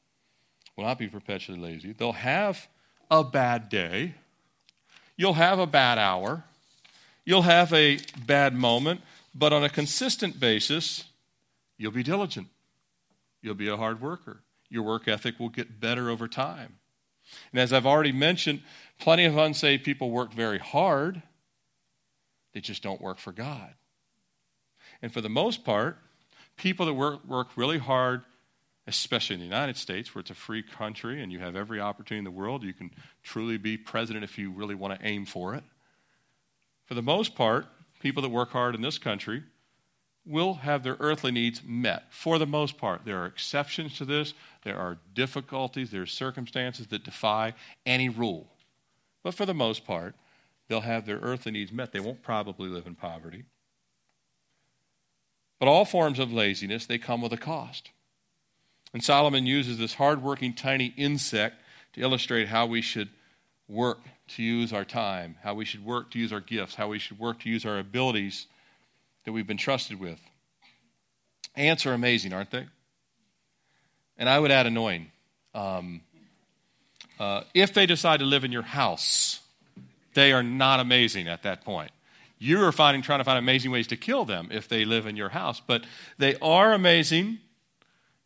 will not be perpetually lazy. They'll have a bad day. You'll have a bad hour. You'll have a bad moment. But on a consistent basis, you'll be diligent. You'll be a hard worker. Your work ethic will get better over time. And as I've already mentioned, plenty of unsaved people work very hard, they just don't work for God. And for the most part, people that work, work really hard, especially in the United States, where it's a free country and you have every opportunity in the world, you can truly be president if you really want to aim for it. For the most part, people that work hard in this country will have their earthly needs met for the most part. There are exceptions to this, there are difficulties, there are circumstances that defy any rule. But for the most part, they'll have their earthly needs met. They won't probably live in poverty. But all forms of laziness, they come with a cost. And Solomon uses this hardworking tiny insect to illustrate how we should work to use our time, how we should work to use our gifts, how we should work to use our abilities that we've been trusted with. Ants are amazing, aren't they? And I would add annoying. Um, uh, if they decide to live in your house, they are not amazing at that point. You are finding, trying to find amazing ways to kill them if they live in your house, but they are amazing.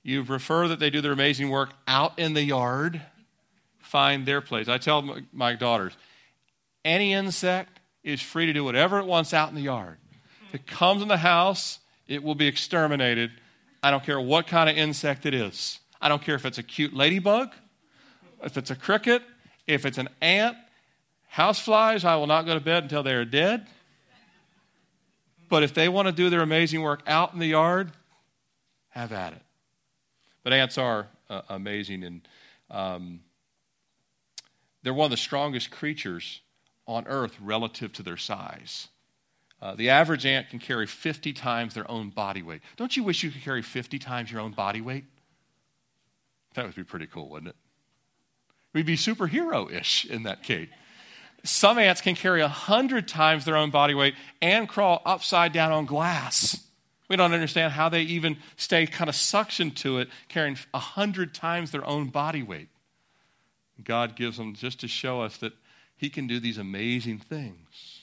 You prefer that they do their amazing work out in the yard, find their place. I tell my daughters, any insect is free to do whatever it wants out in the yard. If it comes in the house, it will be exterminated. I don't care what kind of insect it is. I don't care if it's a cute ladybug, if it's a cricket, if it's an ant. Houseflies, I will not go to bed until they are dead. But if they want to do their amazing work out in the yard, have at it. But ants are uh, amazing, and um, they're one of the strongest creatures on earth relative to their size. Uh, the average ant can carry 50 times their own body weight. Don't you wish you could carry 50 times your own body weight? That would be pretty cool, wouldn't it? We'd be superhero ish in that case. Some ants can carry 100 times their own body weight and crawl upside down on glass. We don't understand how they even stay kind of suctioned to it, carrying 100 times their own body weight. God gives them just to show us that He can do these amazing things.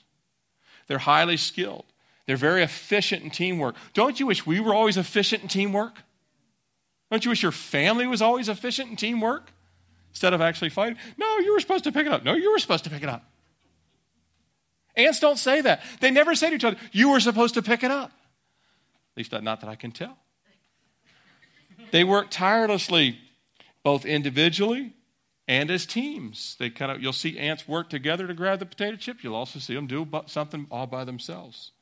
They're highly skilled. They're very efficient in teamwork. Don't you wish we were always efficient in teamwork? Don't you wish your family was always efficient in teamwork instead of actually fighting? No, you were supposed to pick it up. No, you were supposed to pick it up. Ants don't say that. They never say to each other, You were supposed to pick it up. At least uh, not that I can tell. They work tirelessly, both individually and as teams. They kind of you'll see ants work together to grab the potato chip. You'll also see them do something all by themselves.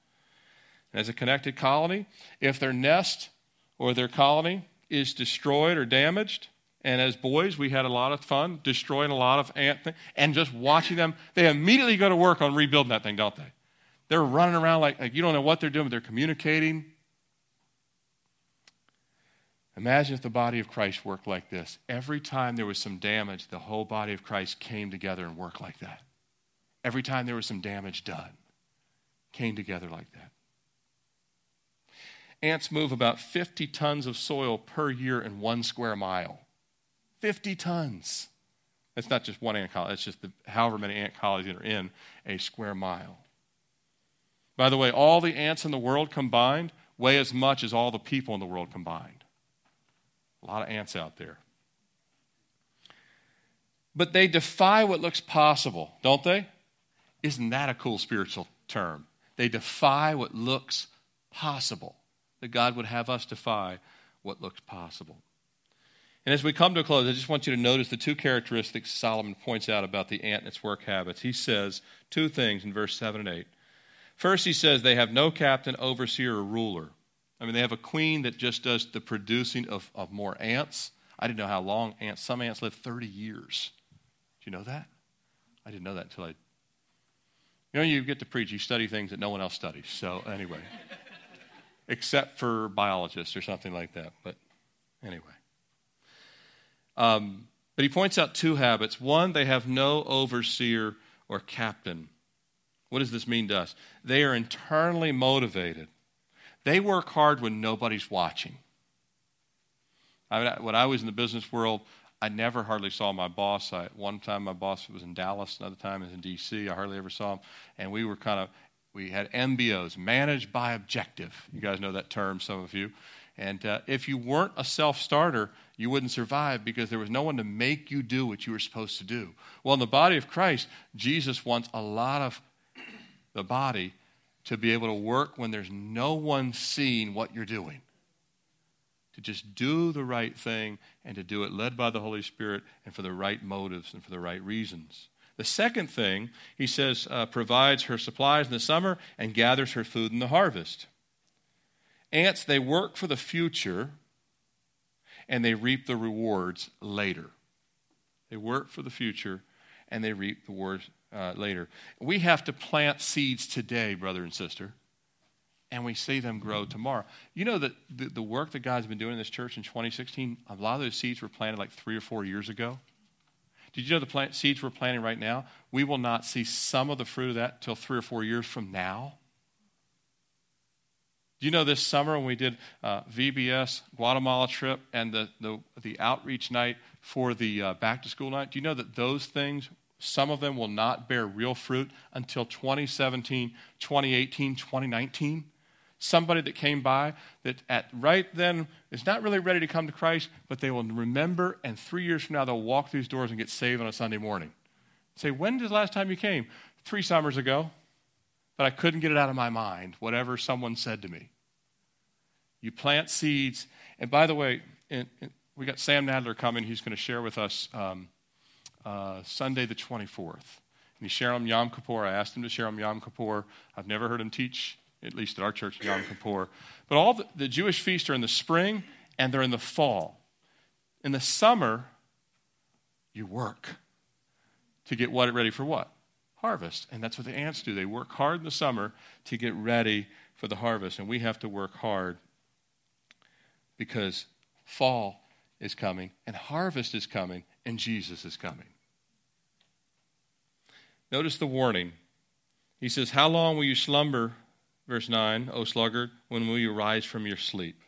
And as a connected colony, if their nest or their colony is destroyed or damaged, and as boys, we had a lot of fun destroying a lot of ant th- and just watching them. They immediately go to work on rebuilding that thing, don't they? They're running around like, like you don't know what they're doing, but they're communicating. Imagine if the body of Christ worked like this. Every time there was some damage, the whole body of Christ came together and worked like that. Every time there was some damage done, came together like that. Ants move about 50 tons of soil per year in one square mile. 50 tons. That's not just one ant colony, that's just the, however many ant colonies are in a square mile. By the way, all the ants in the world combined weigh as much as all the people in the world combined. A lot of ants out there. But they defy what looks possible, don't they? Isn't that a cool spiritual term? They defy what looks possible. That God would have us defy what looks possible. And as we come to a close, I just want you to notice the two characteristics Solomon points out about the ant and its work habits. He says two things in verse 7 and 8. First, he says they have no captain, overseer, or ruler. I mean, they have a queen that just does the producing of, of more ants. I didn't know how long ants, some ants live 30 years. Do you know that? I didn't know that until I. You know, you get to preach, you study things that no one else studies. So, anyway, <laughs> except for biologists or something like that. But anyway. Um, but he points out two habits. One, they have no overseer or captain. What does this mean to us? They are internally motivated. They work hard when nobody's watching. I when I was in the business world, I never hardly saw my boss. I, one time my boss was in Dallas, another time was in D.C. I hardly ever saw him, and we were kind of we had MBOs, managed by objective. You guys know that term, some of you. And uh, if you weren't a self starter, you wouldn't survive because there was no one to make you do what you were supposed to do. Well, in the body of Christ, Jesus wants a lot of the body to be able to work when there's no one seeing what you're doing. To just do the right thing and to do it led by the Holy Spirit and for the right motives and for the right reasons. The second thing, he says, uh, provides her supplies in the summer and gathers her food in the harvest. Ants, they work for the future and they reap the rewards later. They work for the future and they reap the rewards uh, later. We have to plant seeds today, brother and sister, and we see them grow tomorrow. You know that the, the work that God's been doing in this church in 2016, a lot of those seeds were planted like three or four years ago. Did you know the plant, seeds we're planting right now? We will not see some of the fruit of that till three or four years from now. Do you know this summer when we did uh, VBS Guatemala trip and the, the, the outreach night for the uh, back to school night? Do you know that those things, some of them will not bear real fruit until 2017, 2018, 2019? Somebody that came by that at right then is not really ready to come to Christ, but they will remember, and three years from now they'll walk through these doors and get saved on a Sunday morning. Say, when did the last time you came? Three summers ago but I couldn't get it out of my mind, whatever someone said to me. You plant seeds. And by the way, we got Sam Nadler coming. He's going to share with us um, uh, Sunday the 24th. And he's sharing on Yom Kippur. I asked him to share on Yom Kippur. I've never heard him teach, at least at our church, Yom Kippur. But all the, the Jewish feasts are in the spring and they're in the fall. In the summer, you work to get what ready for what? harvest. And that's what the ants do. They work hard in the summer to get ready for the harvest. And we have to work hard because fall is coming and harvest is coming and Jesus is coming. Notice the warning. He says, How long will you slumber, verse 9, O sluggard, when will you rise from your sleep?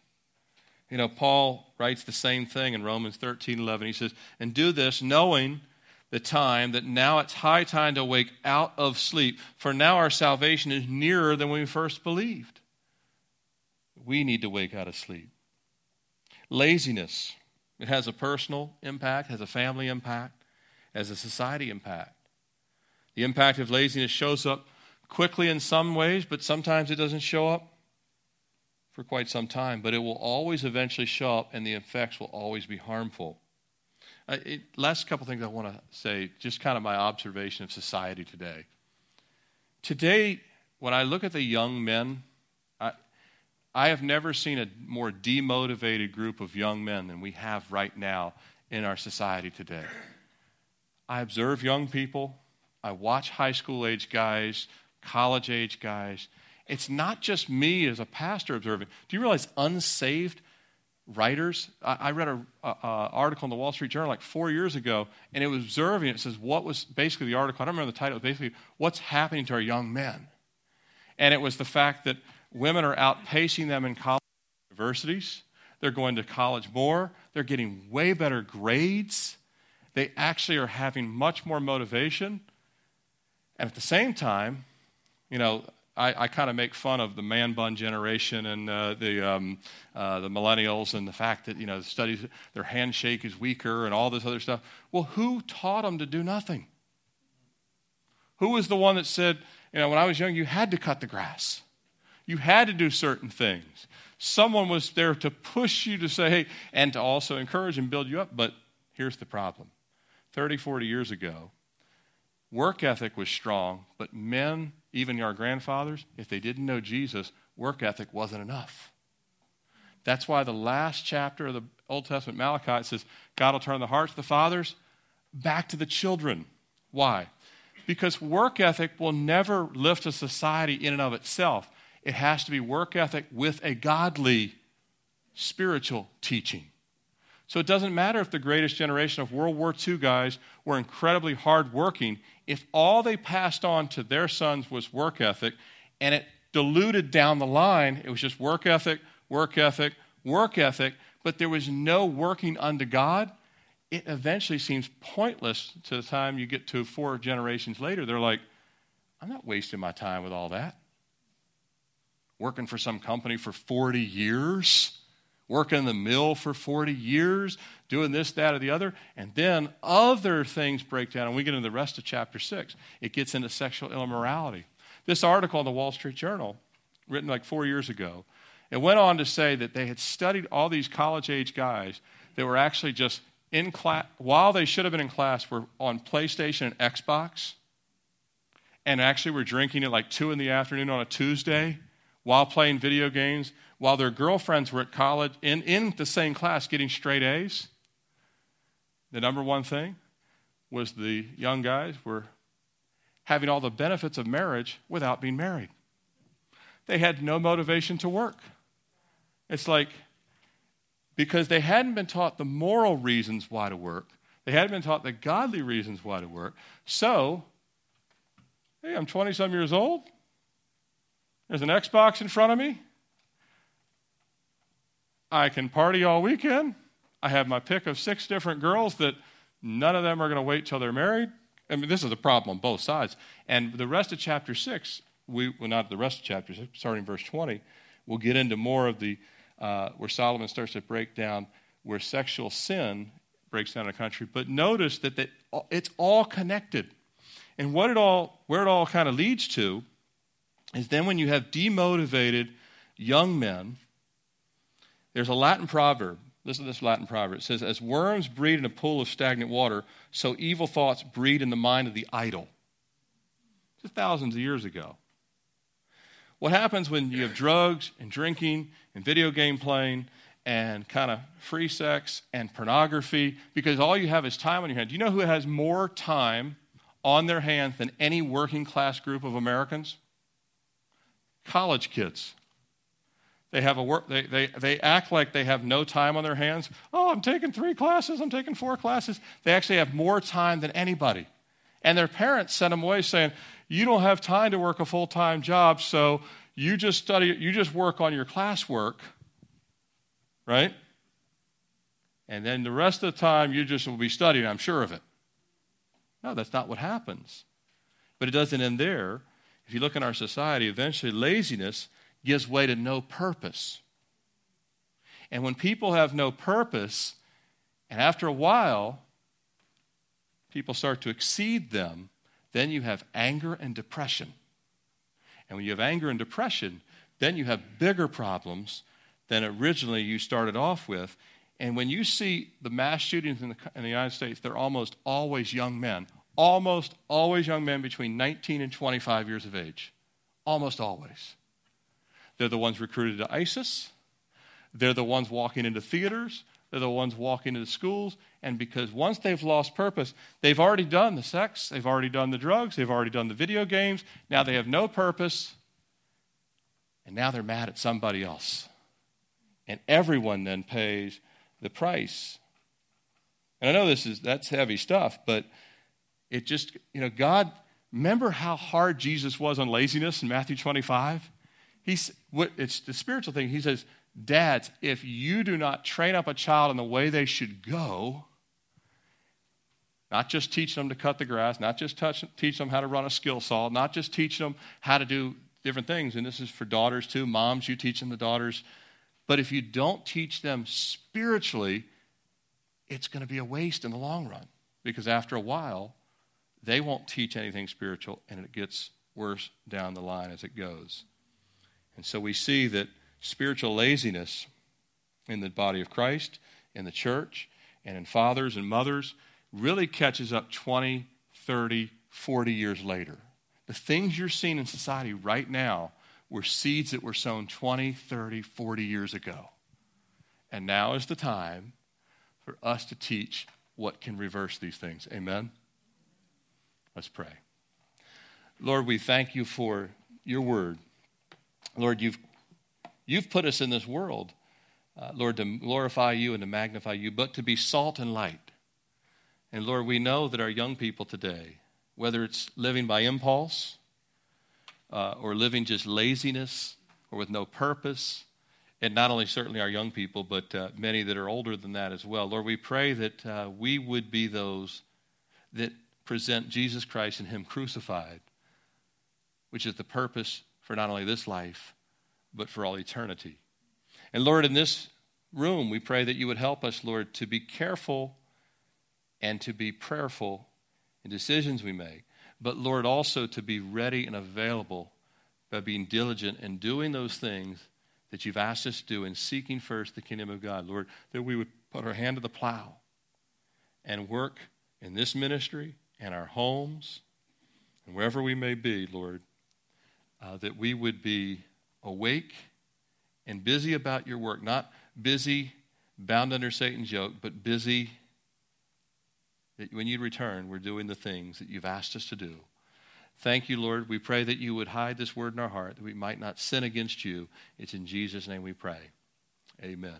You know, Paul writes the same thing in Romans 13 11. He says, And do this knowing the time that now it's high time to wake out of sleep, for now our salvation is nearer than when we first believed. We need to wake out of sleep. Laziness. It has a personal impact, has a family impact, has a society impact. The impact of laziness shows up quickly in some ways, but sometimes it doesn't show up for quite some time. But it will always eventually show up, and the effects will always be harmful. Uh, it, last couple things I want to say, just kind of my observation of society today. Today, when I look at the young men, I, I have never seen a more demotivated group of young men than we have right now in our society today. I observe young people, I watch high school age guys, college age guys. It's not just me as a pastor observing. Do you realize unsaved writers? I, I read an article in the Wall Street Journal like four years ago, and it was observing. It says what was basically the article. I don't remember the title. It was basically what's happening to our young men, and it was the fact that women are outpacing them in college universities. They're going to college more. They're getting way better grades. They actually are having much more motivation. And at the same time, you know, I, I kind of make fun of the man bun generation and uh, the, um, uh, the millennials and the fact that, you know, the studies, their handshake is weaker and all this other stuff. Well, who taught them to do nothing? Who was the one that said, you know, when I was young, you had to cut the grass? You had to do certain things. Someone was there to push you to say, hey, and to also encourage and build you up. But here's the problem 30, 40 years ago, work ethic was strong, but men, even our grandfathers, if they didn't know Jesus, work ethic wasn't enough. That's why the last chapter of the Old Testament, Malachi, says, God will turn the hearts of the fathers back to the children. Why? Because work ethic will never lift a society in and of itself. It has to be work ethic with a godly spiritual teaching. So it doesn't matter if the greatest generation of World War II guys were incredibly hardworking, if all they passed on to their sons was work ethic and it diluted down the line, it was just work ethic, work ethic, work ethic, but there was no working unto God, it eventually seems pointless to the time you get to four generations later. They're like, I'm not wasting my time with all that working for some company for 40 years, working in the mill for 40 years, doing this, that, or the other, and then other things break down. And we get into the rest of chapter 6. It gets into sexual immorality. This article in the Wall Street Journal, written like four years ago, it went on to say that they had studied all these college age guys that were actually just in class, while they should have been in class, were on PlayStation and Xbox, and actually were drinking at like 2 in the afternoon on a Tuesday while playing video games, while their girlfriends were at college in, in the same class getting straight A's. The number one thing was the young guys were having all the benefits of marriage without being married. They had no motivation to work. It's like because they hadn't been taught the moral reasons why to work, they hadn't been taught the godly reasons why to work. So, hey, I'm 20 some years old. There's an Xbox in front of me. I can party all weekend. I have my pick of six different girls that none of them are going to wait till they're married. I mean, this is a problem on both sides. And the rest of chapter 6, we, well, not the rest of chapter 6, starting verse 20, we'll get into more of the, uh, where Solomon starts to break down where sexual sin breaks down a country. But notice that, that it's all connected. And what it all, where it all kind of leads to is then when you have demotivated young men, there's a Latin proverb. Listen to this Latin proverb. It says, As worms breed in a pool of stagnant water, so evil thoughts breed in the mind of the idle. Just thousands of years ago. What happens when you have drugs and drinking and video game playing and kind of free sex and pornography because all you have is time on your hands? Do you know who has more time on their hands than any working class group of Americans? college kids. They have a work, they, they, they act like they have no time on their hands. Oh, I'm taking three classes, I'm taking four classes. They actually have more time than anybody. And their parents send them away saying, You don't have time to work a full time job, so you just study, you just work on your classwork, right? And then the rest of the time you just will be studying, I'm sure of it. No, that's not what happens. But it doesn't end there if you look in our society, eventually laziness gives way to no purpose. And when people have no purpose, and after a while, people start to exceed them, then you have anger and depression. And when you have anger and depression, then you have bigger problems than originally you started off with. And when you see the mass shootings in the, in the United States, they're almost always young men, almost always young men between 19 and 25 years of age. Almost always. They're the ones recruited to ISIS. They're the ones walking into theaters. They're the ones walking into schools. And because once they've lost purpose, they've already done the sex, they've already done the drugs, they've already done the video games. Now they have no purpose. And now they're mad at somebody else. And everyone then pays the price. And I know this is that's heavy stuff, but it just, you know, God, remember how hard Jesus was on laziness in Matthew 25? He's what it's the spiritual thing. He says, Dads, if you do not train up a child in the way they should go, not just teach them to cut the grass, not just touch, teach them how to run a skill saw, not just teach them how to do different things, and this is for daughters too. Moms, you teach them the daughters. But if you don't teach them spiritually, it's going to be a waste in the long run because after a while, they won't teach anything spiritual and it gets worse down the line as it goes. And so we see that spiritual laziness in the body of Christ, in the church, and in fathers and mothers really catches up 20, 30, 40 years later. The things you're seeing in society right now were seeds that were sown 20, 30, 40 years ago. And now is the time for us to teach what can reverse these things. Amen? Let's pray. Lord, we thank you for your word. Lord, you've, you've put us in this world, uh, Lord, to glorify you and to magnify you, but to be salt and light. And Lord, we know that our young people today, whether it's living by impulse uh, or living just laziness or with no purpose, and not only certainly our young people, but uh, many that are older than that as well. Lord, we pray that uh, we would be those that present Jesus Christ and Him crucified, which is the purpose for not only this life, but for all eternity. And Lord, in this room, we pray that you would help us, Lord, to be careful and to be prayerful in decisions we make, but Lord, also to be ready and available by being diligent in doing those things that you've asked us to do in seeking first the kingdom of God. Lord, that we would put our hand to the plow and work in this ministry and our homes and wherever we may be, Lord, uh, that we would be awake and busy about your work, not busy bound under Satan's yoke, but busy that when you return, we're doing the things that you've asked us to do. Thank you, Lord. We pray that you would hide this word in our heart, that we might not sin against you. It's in Jesus' name we pray. Amen.